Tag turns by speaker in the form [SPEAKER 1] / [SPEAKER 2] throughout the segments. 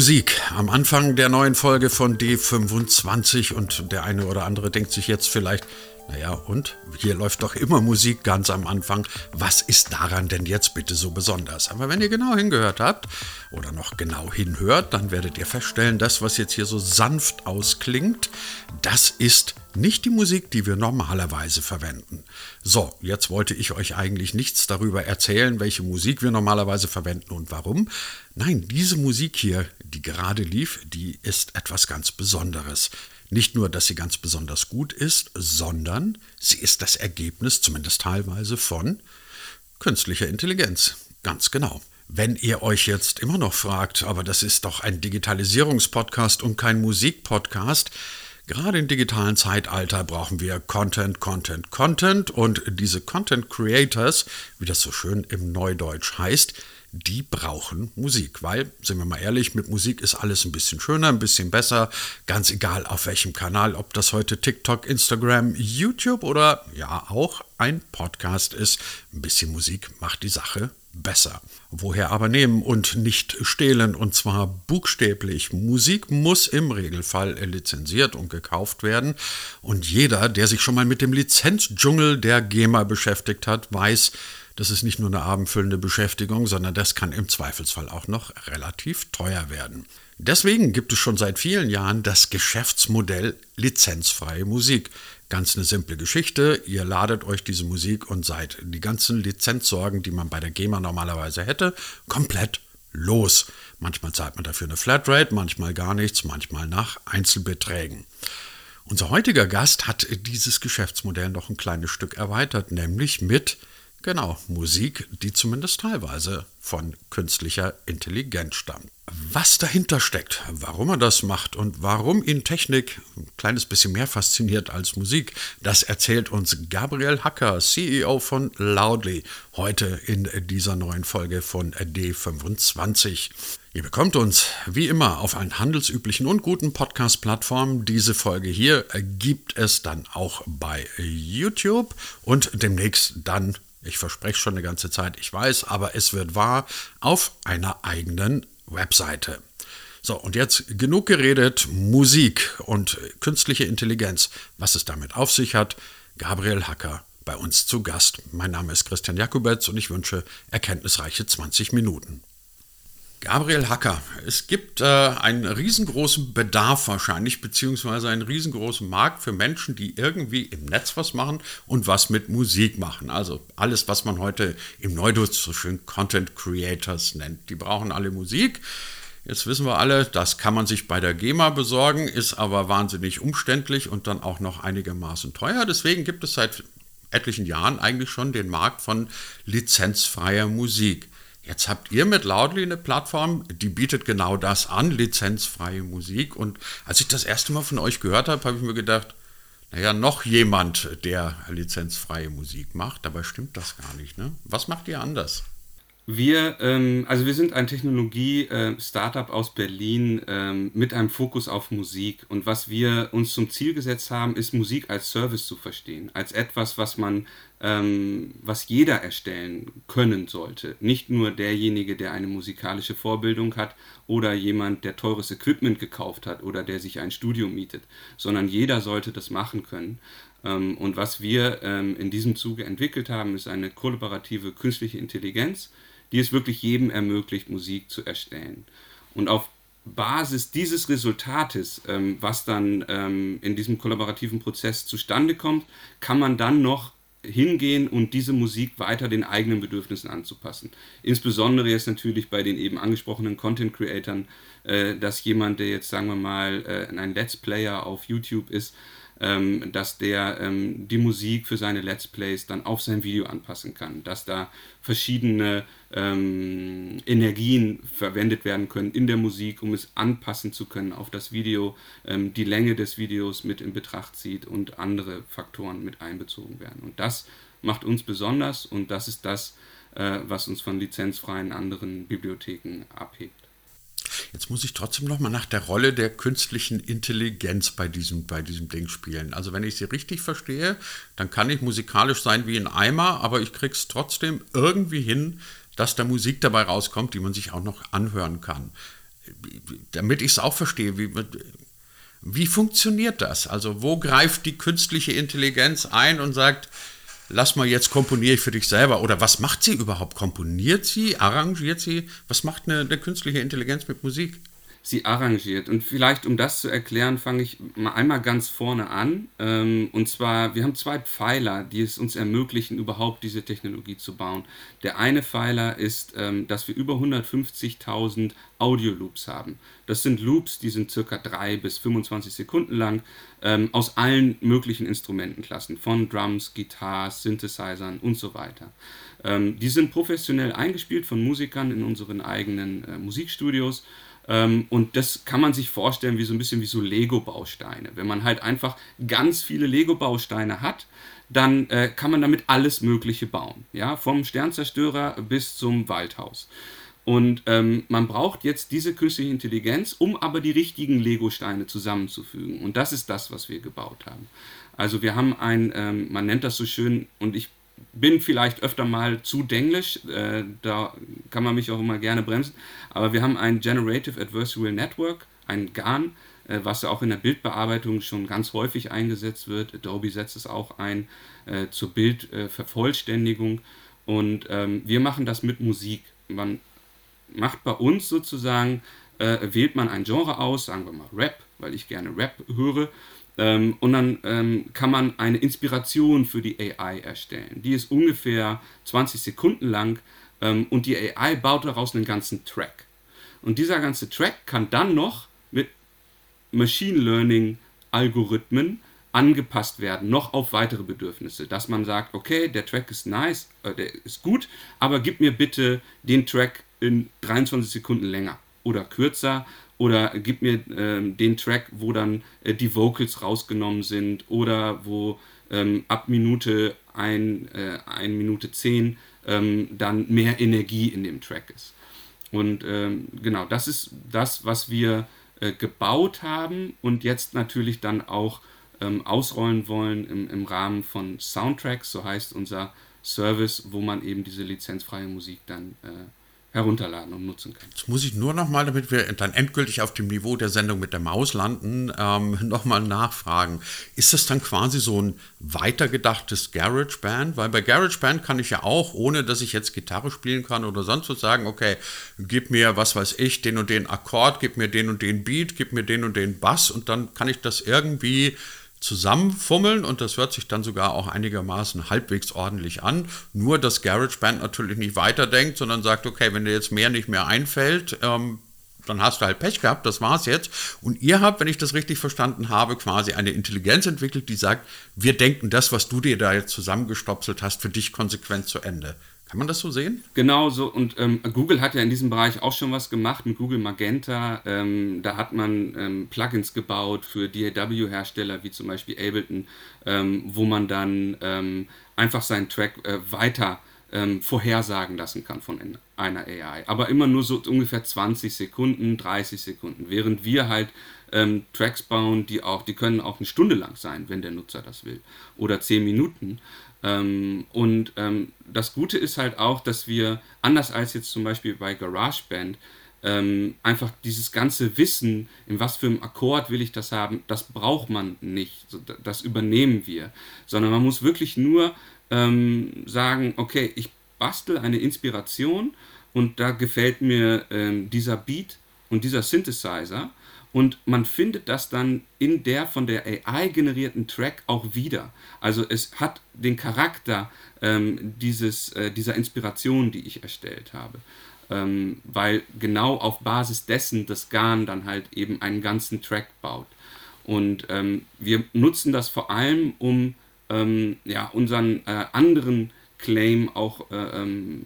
[SPEAKER 1] Musik. Am Anfang der neuen Folge von D25 und der eine oder andere denkt sich jetzt vielleicht, naja, und hier läuft doch immer Musik ganz am Anfang. Was ist daran denn jetzt bitte so besonders? Aber wenn ihr genau hingehört habt oder noch genau hinhört, dann werdet ihr feststellen, das, was jetzt hier so sanft ausklingt, das ist nicht die Musik, die wir normalerweise verwenden. So, jetzt wollte ich euch eigentlich nichts darüber erzählen, welche Musik wir normalerweise verwenden und warum. Nein, diese Musik hier, die gerade lief, die ist etwas ganz Besonderes. Nicht nur, dass sie ganz besonders gut ist, sondern sie ist das Ergebnis, zumindest teilweise, von künstlicher Intelligenz. Ganz genau. Wenn ihr euch jetzt immer noch fragt, aber das ist doch ein Digitalisierungspodcast und kein Musikpodcast, Gerade im digitalen Zeitalter brauchen wir Content, Content, Content und diese Content Creators, wie das so schön im Neudeutsch heißt, die brauchen Musik, weil, sind wir mal ehrlich, mit Musik ist alles ein bisschen schöner, ein bisschen besser, ganz egal auf welchem Kanal, ob das heute TikTok, Instagram, YouTube oder ja auch ein Podcast ist. Ein bisschen Musik macht die Sache besser. Woher aber nehmen und nicht stehlen und zwar buchstäblich. Musik muss im Regelfall lizenziert und gekauft werden und jeder, der sich schon mal mit dem Lizenzdschungel der GEMA beschäftigt hat, weiß, das ist nicht nur eine abendfüllende Beschäftigung, sondern das kann im Zweifelsfall auch noch relativ teuer werden. Deswegen gibt es schon seit vielen Jahren das Geschäftsmodell lizenzfreie Musik. Ganz eine simple Geschichte. Ihr ladet euch diese Musik und seid die ganzen Lizenzsorgen, die man bei der GEMA normalerweise hätte, komplett los. Manchmal zahlt man dafür eine Flatrate, manchmal gar nichts, manchmal nach Einzelbeträgen. Unser heutiger Gast hat dieses Geschäftsmodell noch ein kleines Stück erweitert, nämlich mit Genau, Musik, die zumindest teilweise von künstlicher Intelligenz stammt. Was dahinter steckt, warum er das macht und warum ihn Technik ein kleines bisschen mehr fasziniert als Musik, das erzählt uns Gabriel Hacker, CEO von Loudly, heute in dieser neuen Folge von D25. Ihr bekommt uns wie immer auf allen handelsüblichen und guten Podcast-Plattformen. Diese Folge hier gibt es dann auch bei YouTube und demnächst dann ich verspreche schon eine ganze Zeit, ich weiß, aber es wird wahr, auf einer eigenen Webseite. So, und jetzt genug geredet, Musik und künstliche Intelligenz, was es damit auf sich hat. Gabriel Hacker bei uns zu Gast. Mein Name ist Christian Jakubetz und ich wünsche erkenntnisreiche 20 Minuten. Gabriel Hacker, es gibt äh, einen riesengroßen Bedarf wahrscheinlich, beziehungsweise einen riesengroßen Markt für Menschen, die irgendwie im Netz was machen und was mit Musik machen. Also alles, was man heute im Neudeutsch so schön Content Creators nennt. Die brauchen alle Musik. Jetzt wissen wir alle, das kann man sich bei der GEMA besorgen, ist aber wahnsinnig umständlich und dann auch noch einigermaßen teuer. Deswegen gibt es seit etlichen Jahren eigentlich schon den Markt von lizenzfreier Musik. Jetzt habt ihr mit Loudly eine Plattform, die bietet genau das an, lizenzfreie Musik. Und als ich das erste Mal von euch gehört habe, habe ich mir gedacht, naja, noch jemand, der lizenzfreie Musik macht. Dabei stimmt das gar nicht. Ne? Was macht ihr anders?
[SPEAKER 2] Wir, ähm, also wir sind ein Technologie-Startup aus Berlin ähm, mit einem Fokus auf Musik. Und was wir uns zum Ziel gesetzt haben, ist Musik als Service zu verstehen, als etwas, was man, ähm, was jeder erstellen können sollte. Nicht nur derjenige, der eine musikalische Vorbildung hat oder jemand, der teures Equipment gekauft hat oder der sich ein Studio mietet, sondern jeder sollte das machen können. Ähm, und was wir ähm, in diesem Zuge entwickelt haben, ist eine kollaborative künstliche Intelligenz die es wirklich jedem ermöglicht, Musik zu erstellen. Und auf Basis dieses Resultates, ähm, was dann ähm, in diesem kollaborativen Prozess zustande kommt, kann man dann noch hingehen und diese Musik weiter den eigenen Bedürfnissen anzupassen. Insbesondere jetzt natürlich bei den eben angesprochenen Content Creatern, dass jemand, der jetzt sagen wir mal äh, ein Let's Player auf YouTube ist, ähm, dass der ähm, die Musik für seine Let's Plays dann auf sein Video anpassen kann, dass da verschiedene ähm, Energien verwendet werden können in der Musik, um es anpassen zu können auf das Video, die Länge des Videos mit in Betracht zieht und andere Faktoren mit einbezogen werden. Und das macht uns besonders und das ist das, äh, was uns von lizenzfreien anderen Bibliotheken abhebt.
[SPEAKER 1] Jetzt muss ich trotzdem noch mal nach der Rolle der künstlichen Intelligenz bei diesem, bei diesem Ding spielen. Also wenn ich sie richtig verstehe, dann kann ich musikalisch sein wie ein Eimer, aber ich kriege es trotzdem irgendwie hin, dass da Musik dabei rauskommt, die man sich auch noch anhören kann. damit ich es auch verstehe, wie, wie funktioniert das? Also wo greift die künstliche Intelligenz ein und sagt, lass mal jetzt komponiere ich für dich selber? Oder was macht sie überhaupt? Komponiert sie? Arrangiert sie? Was macht eine, eine künstliche Intelligenz mit Musik?
[SPEAKER 2] Sie arrangiert. Und vielleicht, um das zu erklären, fange ich mal einmal ganz vorne an. Ähm, und zwar, wir haben zwei Pfeiler, die es uns ermöglichen, überhaupt diese Technologie zu bauen. Der eine Pfeiler ist, ähm, dass wir über 150.000 Audio-Loops haben. Das sind Loops, die sind circa 3 bis 25 Sekunden lang, ähm, aus allen möglichen Instrumentenklassen, von Drums, Guitars, Synthesizern und so weiter. die sind professionell eingespielt von Musikern in unseren eigenen äh, Musikstudios und das kann man sich vorstellen wie so ein bisschen wie so Lego-Bausteine. Wenn man halt einfach ganz viele Lego-Bausteine hat, dann äh, kann man damit alles Mögliche bauen. Ja? Vom Sternzerstörer bis zum Waldhaus. Und ähm, man braucht jetzt diese künstliche Intelligenz, um aber die richtigen Lego-Steine zusammenzufügen. Und das ist das, was wir gebaut haben. Also wir haben ein, ähm, man nennt das so schön, und ich bin vielleicht öfter mal zu denglisch, äh, da kann man mich auch immer gerne bremsen, aber wir haben ein Generative Adversarial Network, ein GAN, äh, was auch in der Bildbearbeitung schon ganz häufig eingesetzt wird. Adobe setzt es auch ein äh, zur Bildvervollständigung und ähm, wir machen das mit Musik. Man macht bei uns sozusagen, äh, wählt man ein Genre aus, sagen wir mal Rap, weil ich gerne Rap höre ähm, und dann ähm, kann man eine Inspiration für die AI erstellen. Die ist ungefähr 20 Sekunden lang ähm, und die AI baut daraus einen ganzen Track. Und dieser ganze Track kann dann noch mit Machine Learning Algorithmen angepasst werden, noch auf weitere Bedürfnisse, dass man sagt, okay, der Track ist nice, äh, der ist gut, aber gib mir bitte den Track in 23 Sekunden länger oder kürzer oder gib mir ähm, den Track, wo dann äh, die Vocals rausgenommen sind oder wo ähm, ab Minute 1 äh, Minute 10 ähm, dann mehr Energie in dem Track ist. Und ähm, genau, das ist das, was wir äh, gebaut haben und jetzt natürlich dann auch ähm, ausrollen wollen im, im Rahmen von Soundtracks, so heißt unser Service, wo man eben diese lizenzfreie Musik dann äh, herunterladen und nutzen kann.
[SPEAKER 1] Jetzt muss ich nur noch mal, damit wir dann endgültig auf dem Niveau der Sendung mit der Maus landen, ähm, noch mal nachfragen. Ist das dann quasi so ein weitergedachtes GarageBand? Weil bei GarageBand kann ich ja auch, ohne dass ich jetzt Gitarre spielen kann oder sonst was sagen, okay, gib mir, was weiß ich, den und den Akkord, gib mir den und den Beat, gib mir den und den Bass und dann kann ich das irgendwie zusammenfummeln und das hört sich dann sogar auch einigermaßen halbwegs ordentlich an. Nur, dass GarageBand natürlich nicht weiterdenkt, sondern sagt, okay, wenn dir jetzt mehr nicht mehr einfällt, ähm, dann hast du halt Pech gehabt, das war's jetzt. Und ihr habt, wenn ich das richtig verstanden habe, quasi eine Intelligenz entwickelt, die sagt, wir denken das, was du dir da jetzt zusammengestopselt hast, für dich konsequent zu Ende. Kann man das so sehen?
[SPEAKER 2] Genau so. Und ähm, Google hat ja in diesem Bereich auch schon was gemacht mit Google Magenta. Ähm, da hat man ähm, Plugins gebaut für DAW-Hersteller wie zum Beispiel Ableton, ähm, wo man dann ähm, einfach seinen Track äh, weiter ähm, vorhersagen lassen kann von einer AI. Aber immer nur so ungefähr 20 Sekunden, 30 Sekunden. Während wir halt Tracks bauen, die auch, die können auch eine Stunde lang sein, wenn der Nutzer das will. Oder 10 Minuten. Ähm, und ähm, das Gute ist halt auch, dass wir, anders als jetzt zum Beispiel bei GarageBand, ähm, einfach dieses ganze Wissen, in was für einem Akkord will ich das haben, das braucht man nicht, das übernehmen wir, sondern man muss wirklich nur ähm, sagen, okay, ich bastel eine Inspiration und da gefällt mir ähm, dieser Beat und dieser Synthesizer und man findet das dann in der von der AI generierten Track auch wieder. Also es hat den Charakter ähm, dieses, äh, dieser Inspiration, die ich erstellt habe. Ähm, weil genau auf Basis dessen das Garn dann halt eben einen ganzen Track baut. Und ähm, wir nutzen das vor allem, um ähm, ja, unseren äh, anderen Claim auch äh, ähm,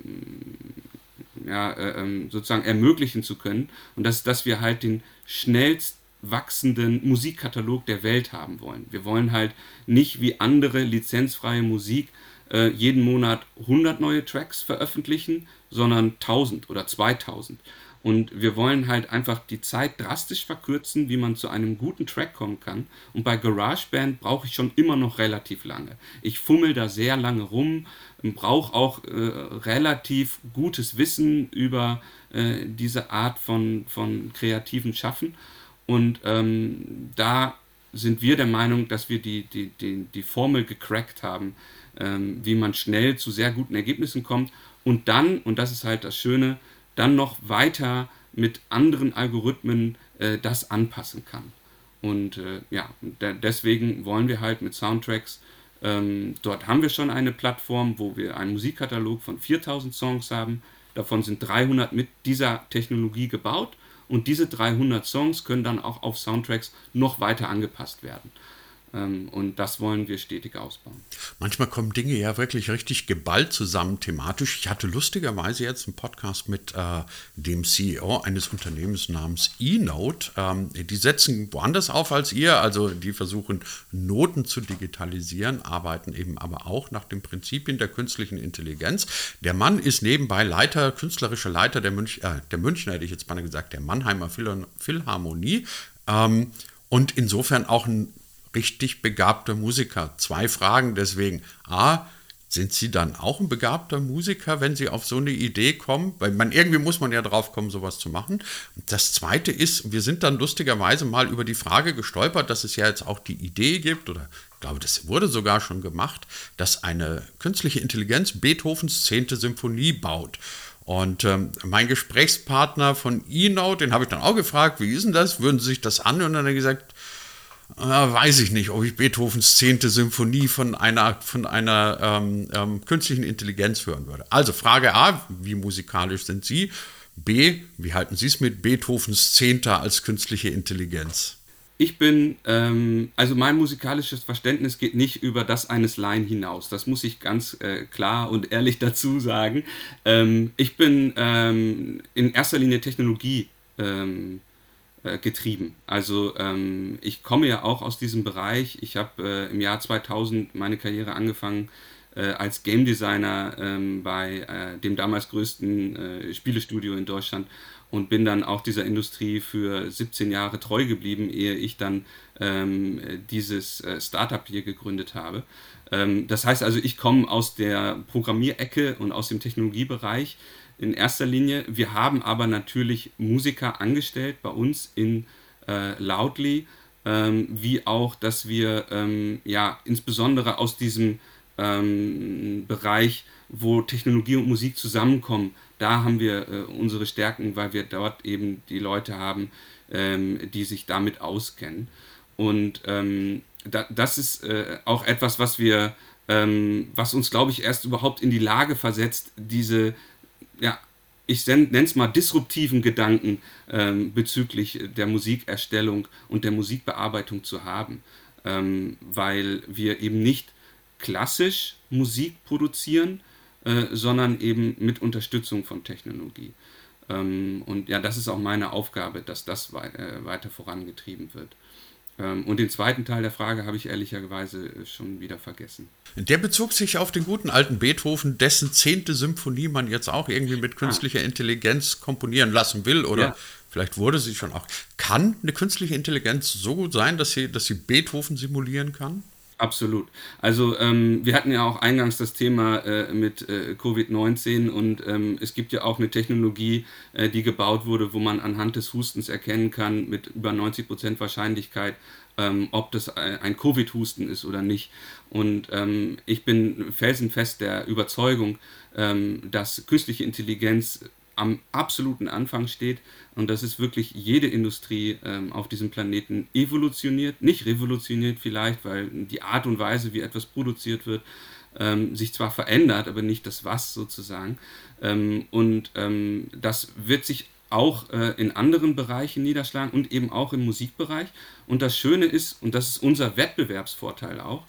[SPEAKER 2] ja, äh, ähm, sozusagen ermöglichen zu können. Und das ist, dass wir halt den schnellst wachsenden Musikkatalog der Welt haben wollen. Wir wollen halt nicht wie andere lizenzfreie Musik äh, jeden Monat 100 neue Tracks veröffentlichen, sondern 1000 oder 2000. Und wir wollen halt einfach die Zeit drastisch verkürzen, wie man zu einem guten Track kommen kann. Und bei GarageBand brauche ich schon immer noch relativ lange. Ich fummel da sehr lange rum, brauche auch äh, relativ gutes Wissen über äh, diese Art von, von kreativen Schaffen. Und ähm, da sind wir der Meinung, dass wir die, die, die, die Formel gecrackt haben, ähm, wie man schnell zu sehr guten Ergebnissen kommt und dann, und das ist halt das Schöne, dann noch weiter mit anderen Algorithmen äh, das anpassen kann. Und äh, ja, deswegen wollen wir halt mit Soundtracks, ähm, dort haben wir schon eine Plattform, wo wir einen Musikkatalog von 4000 Songs haben. Davon sind 300 mit dieser Technologie gebaut und diese 300 Songs können dann auch auf Soundtracks noch weiter angepasst werden. Ähm, und das wollen wir stetig ausbauen.
[SPEAKER 1] Manchmal kommen Dinge ja wirklich richtig geballt zusammen thematisch. Ich hatte lustigerweise jetzt einen Podcast mit äh, dem CEO eines Unternehmens namens eNote. Ähm, die setzen woanders auf als ihr, also die versuchen Noten zu digitalisieren, arbeiten eben aber auch nach den Prinzipien der künstlichen Intelligenz. Der Mann ist nebenbei Leiter, künstlerischer Leiter der, Münch, äh, der Münchner, hätte ich jetzt mal gesagt, der Mannheimer Philharmonie. Ähm, und insofern auch ein richtig begabter Musiker. Zwei Fragen deswegen. A, sind Sie dann auch ein begabter Musiker, wenn Sie auf so eine Idee kommen? Weil man irgendwie muss man ja drauf kommen, sowas zu machen. Das zweite ist, wir sind dann lustigerweise mal über die Frage gestolpert, dass es ja jetzt auch die Idee gibt, oder ich glaube, das wurde sogar schon gemacht, dass eine künstliche Intelligenz Beethovens zehnte Symphonie baut. Und ähm, mein Gesprächspartner von eNote, den habe ich dann auch gefragt, wie ist denn das? Würden Sie sich das an? Und dann hat er gesagt, äh, weiß ich nicht, ob ich Beethovens zehnte Symphonie von einer, von einer ähm, ähm, künstlichen Intelligenz hören würde. Also Frage A, wie musikalisch sind Sie? B, wie halten Sie es mit Beethovens Zehnter als künstliche Intelligenz?
[SPEAKER 2] Ich bin, ähm, also mein musikalisches Verständnis geht nicht über das eines Laien hinaus. Das muss ich ganz äh, klar und ehrlich dazu sagen. Ähm, ich bin ähm, in erster Linie Technologie ähm, äh, getrieben. Also ähm, ich komme ja auch aus diesem Bereich. Ich habe äh, im Jahr 2000 meine Karriere angefangen äh, als Game Designer ähm, bei äh, dem damals größten äh, Spielestudio in Deutschland und bin dann auch dieser Industrie für 17 Jahre treu geblieben, ehe ich dann ähm, dieses äh, Startup hier gegründet habe. Ähm, das heißt also, ich komme aus der Programmierecke und aus dem Technologiebereich in erster Linie. Wir haben aber natürlich Musiker angestellt bei uns in äh, Loudly, ähm, wie auch, dass wir ähm, ja insbesondere aus diesem ähm, Bereich, wo Technologie und Musik zusammenkommen, da haben wir äh, unsere Stärken, weil wir dort eben die Leute haben, ähm, die sich damit auskennen. Und ähm, da, das ist äh, auch etwas, was wir, ähm, was uns, glaube ich, erst überhaupt in die Lage versetzt, diese ja, ich nenne es mal disruptiven Gedanken ähm, bezüglich der Musikerstellung und der Musikbearbeitung zu haben, ähm, weil wir eben nicht klassisch Musik produzieren, äh, sondern eben mit Unterstützung von Technologie. Ähm, und ja, das ist auch meine Aufgabe, dass das wei äh, weiter vorangetrieben wird. Ähm, und den zweiten Teil der Frage habe ich ehrlicherweise äh, schon wieder vergessen.
[SPEAKER 1] Der bezog sich auf den guten alten Beethoven, dessen zehnte Symphonie man jetzt auch irgendwie mit künstlicher ah. Intelligenz komponieren lassen will oder ja. vielleicht wurde sie schon auch. Kann eine künstliche Intelligenz so gut sein, dass sie, dass sie Beethoven simulieren kann?
[SPEAKER 2] Absolut. Also ähm, wir hatten ja auch eingangs das Thema äh, mit äh, Covid-19 und ähm, es gibt ja auch eine Technologie, äh, die gebaut wurde, wo man anhand des Hustens erkennen kann mit über 90 Prozent Wahrscheinlichkeit, ähm, ob das ein Covid-Husten ist oder nicht. Und ähm, ich bin felsenfest der Überzeugung, ähm, dass künstliche Intelligenz am absoluten Anfang steht und dass es wirklich jede Industrie ähm, auf diesem Planeten evolutioniert, nicht revolutioniert vielleicht, weil die Art und Weise, wie etwas produziert wird, ähm, sich zwar verändert, aber nicht das Was sozusagen. Ähm, und ähm, das wird sich auch äh, in anderen Bereichen niederschlagen und eben auch im Musikbereich. Und das Schöne ist, und das ist unser Wettbewerbsvorteil auch,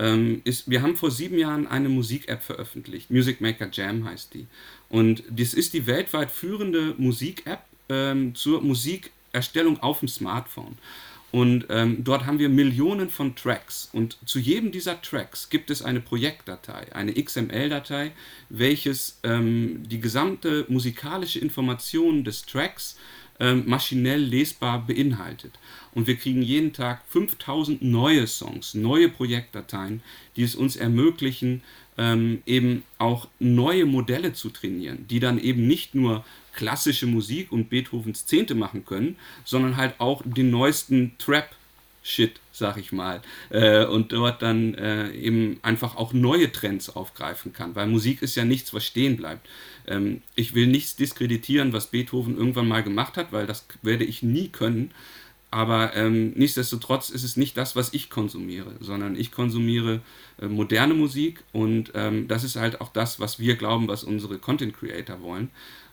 [SPEAKER 2] ähm, ist, wir haben vor sieben Jahren eine Musik-App veröffentlicht. Music Maker Jam heißt die. Und das ist die weltweit führende Musik-App ähm, zur Musikerstellung auf dem Smartphone. Und ähm, dort haben wir Millionen von Tracks. Und zu jedem dieser Tracks gibt es eine Projektdatei, eine XML-Datei, welches ähm, die gesamte musikalische Information des Tracks ähm, maschinell lesbar beinhaltet. Und wir kriegen jeden Tag 5000 neue Songs, neue Projektdateien, die es uns ermöglichen, ähm, eben auch neue Modelle zu trainieren, die dann eben nicht nur klassische Musik und Beethovens Zehnte machen können, sondern halt auch den neuesten Trap Shit, sag ich mal, äh, und dort dann äh, eben einfach auch neue Trends aufgreifen kann, weil Musik ist ja nichts, was stehen bleibt. Ähm, ich will nichts diskreditieren, was Beethoven irgendwann mal gemacht hat, weil das werde ich nie können, aber ähm, nichtsdestotrotz ist es nicht das, was ich konsumiere, sondern ich konsumiere äh, moderne Musik und ähm, das ist halt auch das, was wir glauben, was unsere Content Creator wollen.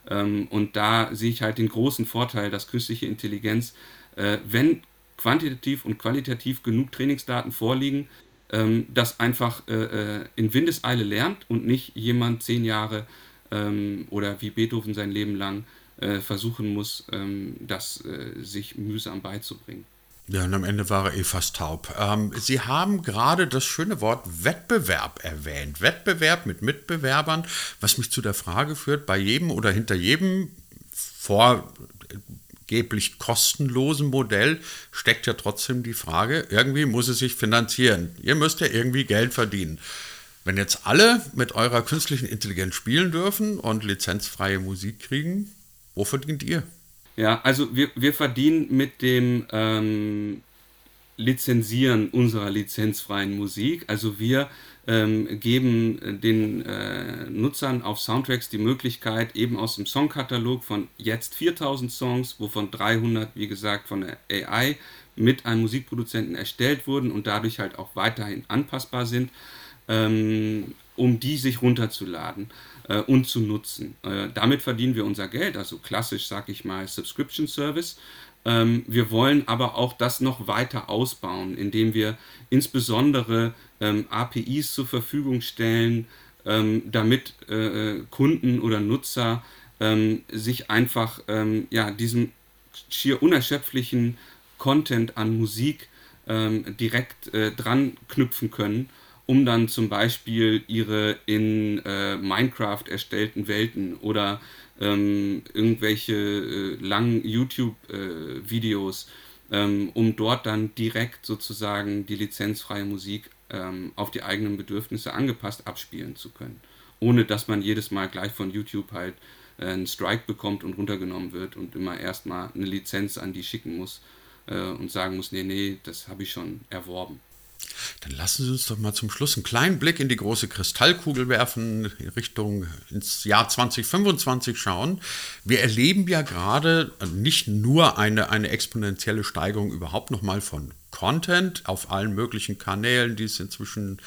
[SPEAKER 2] Ähm, und da sehe ich halt den großen Vorteil, dass künstliche Intelligenz, äh, wenn quantitativ und qualitativ genug Trainingsdaten vorliegen, ähm, das einfach äh, äh, in Windeseile lernt und nicht jemand zehn Jahre ähm, oder wie Beethoven sein Leben lang äh, versuchen muss, ähm, das äh, sich mühsam beizubringen.
[SPEAKER 1] Ja, und am Ende war er eh fast taub. Ähm, Sie haben gerade das schöne Wort Wettbewerb erwähnt. Wettbewerb mit Mitbewerbern, was mich zu der Frage führt, bei jedem oder hinter jedem vorgeblich kostenlosen Modell steckt ja trotzdem die Frage, irgendwie muss es sich finanzieren. Ihr müsst ja irgendwie Geld verdienen. Wenn jetzt alle mit eurer künstlichen Intelligenz spielen dürfen und lizenzfreie Musik kriegen, wo verdient ihr?
[SPEAKER 2] Ja, also wir, wir verdienen mit dem ähm, Lizenzieren unserer lizenzfreien Musik. Also wir ähm, geben den äh, Nutzern auf Soundtracks die Möglichkeit, eben aus dem Songkatalog von jetzt 4000 Songs, wovon 300, wie gesagt, von der AI mit einem Musikproduzenten erstellt wurden und dadurch halt auch weiterhin anpassbar sind, ähm, um die sich runterzuladen äh, und zu nutzen. Äh, damit verdienen wir unser Geld, also klassisch, sag ich mal, Subscription Service. Ähm, wir wollen aber auch das noch weiter ausbauen, indem wir insbesondere ähm, APIs zur Verfügung stellen, ähm, damit äh, Kunden oder Nutzer ähm, sich einfach ähm, ja, diesem schier unerschöpflichen Content an Musik ähm, direkt äh, dran knüpfen können um dann zum Beispiel ihre in äh, Minecraft erstellten Welten oder ähm, irgendwelche äh, langen YouTube-Videos, äh, ähm, um dort dann direkt sozusagen die lizenzfreie Musik ähm, auf die eigenen Bedürfnisse angepasst abspielen zu können. Ohne dass man jedes Mal gleich von YouTube halt äh, einen Strike bekommt und runtergenommen wird und immer erstmal eine Lizenz an die schicken muss äh, und sagen muss, nee, nee, das habe ich schon erworben.
[SPEAKER 1] Dann lassen Sie uns doch mal zum Schluss einen kleinen Blick in die große Kristallkugel werfen, in Richtung ins Jahr 2025 schauen. Wir erleben ja gerade nicht nur eine, eine exponentielle Steigerung überhaupt nochmal von Content auf allen möglichen Kanälen, die es inzwischen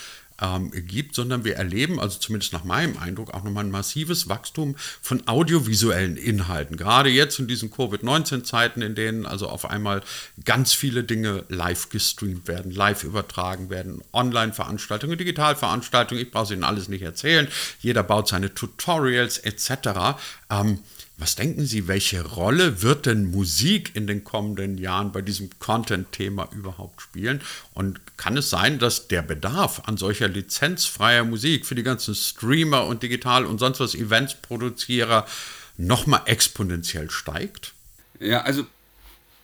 [SPEAKER 1] ähm, gibt, sondern wir erleben, also zumindest nach meinem Eindruck, auch nochmal ein massives Wachstum von audiovisuellen Inhalten. Gerade jetzt in diesen Covid-19-Zeiten, in denen also auf einmal ganz viele Dinge live gestreamt werden, live übertragen werden, Online-Veranstaltungen, Digitalveranstaltungen, ich brauche es Ihnen alles nicht erzählen. Jeder baut seine Tutorials etc. Ähm, was denken Sie, welche Rolle wird denn Musik in den kommenden Jahren bei diesem Content-Thema überhaupt spielen? Und kann es sein, dass der Bedarf an solcher lizenzfreier Musik für die ganzen Streamer und Digital- und sonst was Events-Produzierer nochmal exponentiell steigt?
[SPEAKER 2] Ja, also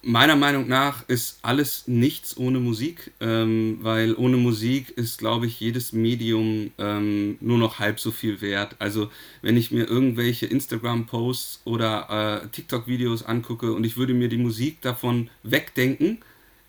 [SPEAKER 2] meiner Meinung nach ist alles nichts ohne Musik, ähm, weil ohne Musik ist, glaube ich, jedes Medium ähm, nur noch halb so viel wert. Also wenn ich mir irgendwelche Instagram-Posts oder äh, TikTok-Videos angucke und ich würde mir die Musik davon wegdenken,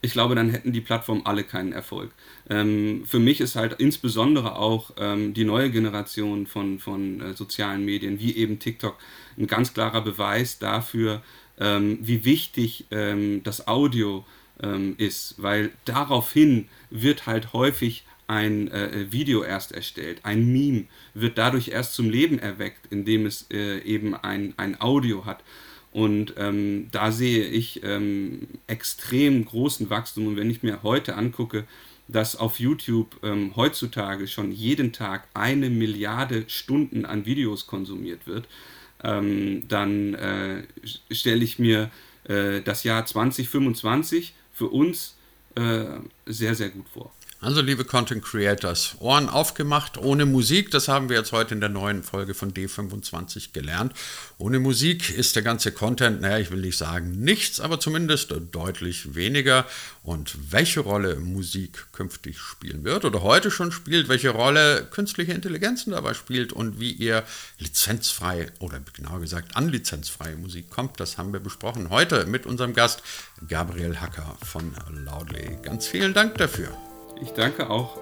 [SPEAKER 2] ich glaube, dann hätten die Plattformen alle keinen Erfolg. Ähm, für mich ist halt insbesondere auch ähm, die neue Generation von, von äh, sozialen Medien, wie eben TikTok, ein ganz klarer Beweis dafür, ähm, wie wichtig ähm, das Audio ähm, ist, weil daraufhin wird halt häufig ein äh, Video erst erstellt, ein Meme wird dadurch erst zum Leben erweckt, indem es äh, eben ein, ein Audio hat. Und ähm, da sehe ich ähm, extrem großen Wachstum. Und wenn ich mir heute angucke, dass auf YouTube ähm, heutzutage schon jeden Tag eine Milliarde Stunden an Videos konsumiert wird, ähm, dann äh, stelle ich mir äh, das Jahr 2025 für uns äh, sehr, sehr gut vor.
[SPEAKER 1] Also liebe Content Creators, Ohren aufgemacht, ohne Musik, das haben wir jetzt heute in der neuen Folge von D25 gelernt. Ohne Musik ist der ganze Content, naja, ich will nicht sagen nichts, aber zumindest deutlich weniger. Und welche Rolle Musik künftig spielen wird oder heute schon spielt, welche Rolle künstliche Intelligenzen dabei spielt und wie ihr lizenzfrei oder genauer gesagt an lizenzfreie Musik kommt, das haben wir besprochen heute mit unserem Gast Gabriel Hacker von Loudly. Ganz vielen Dank dafür.
[SPEAKER 2] Ich danke auch.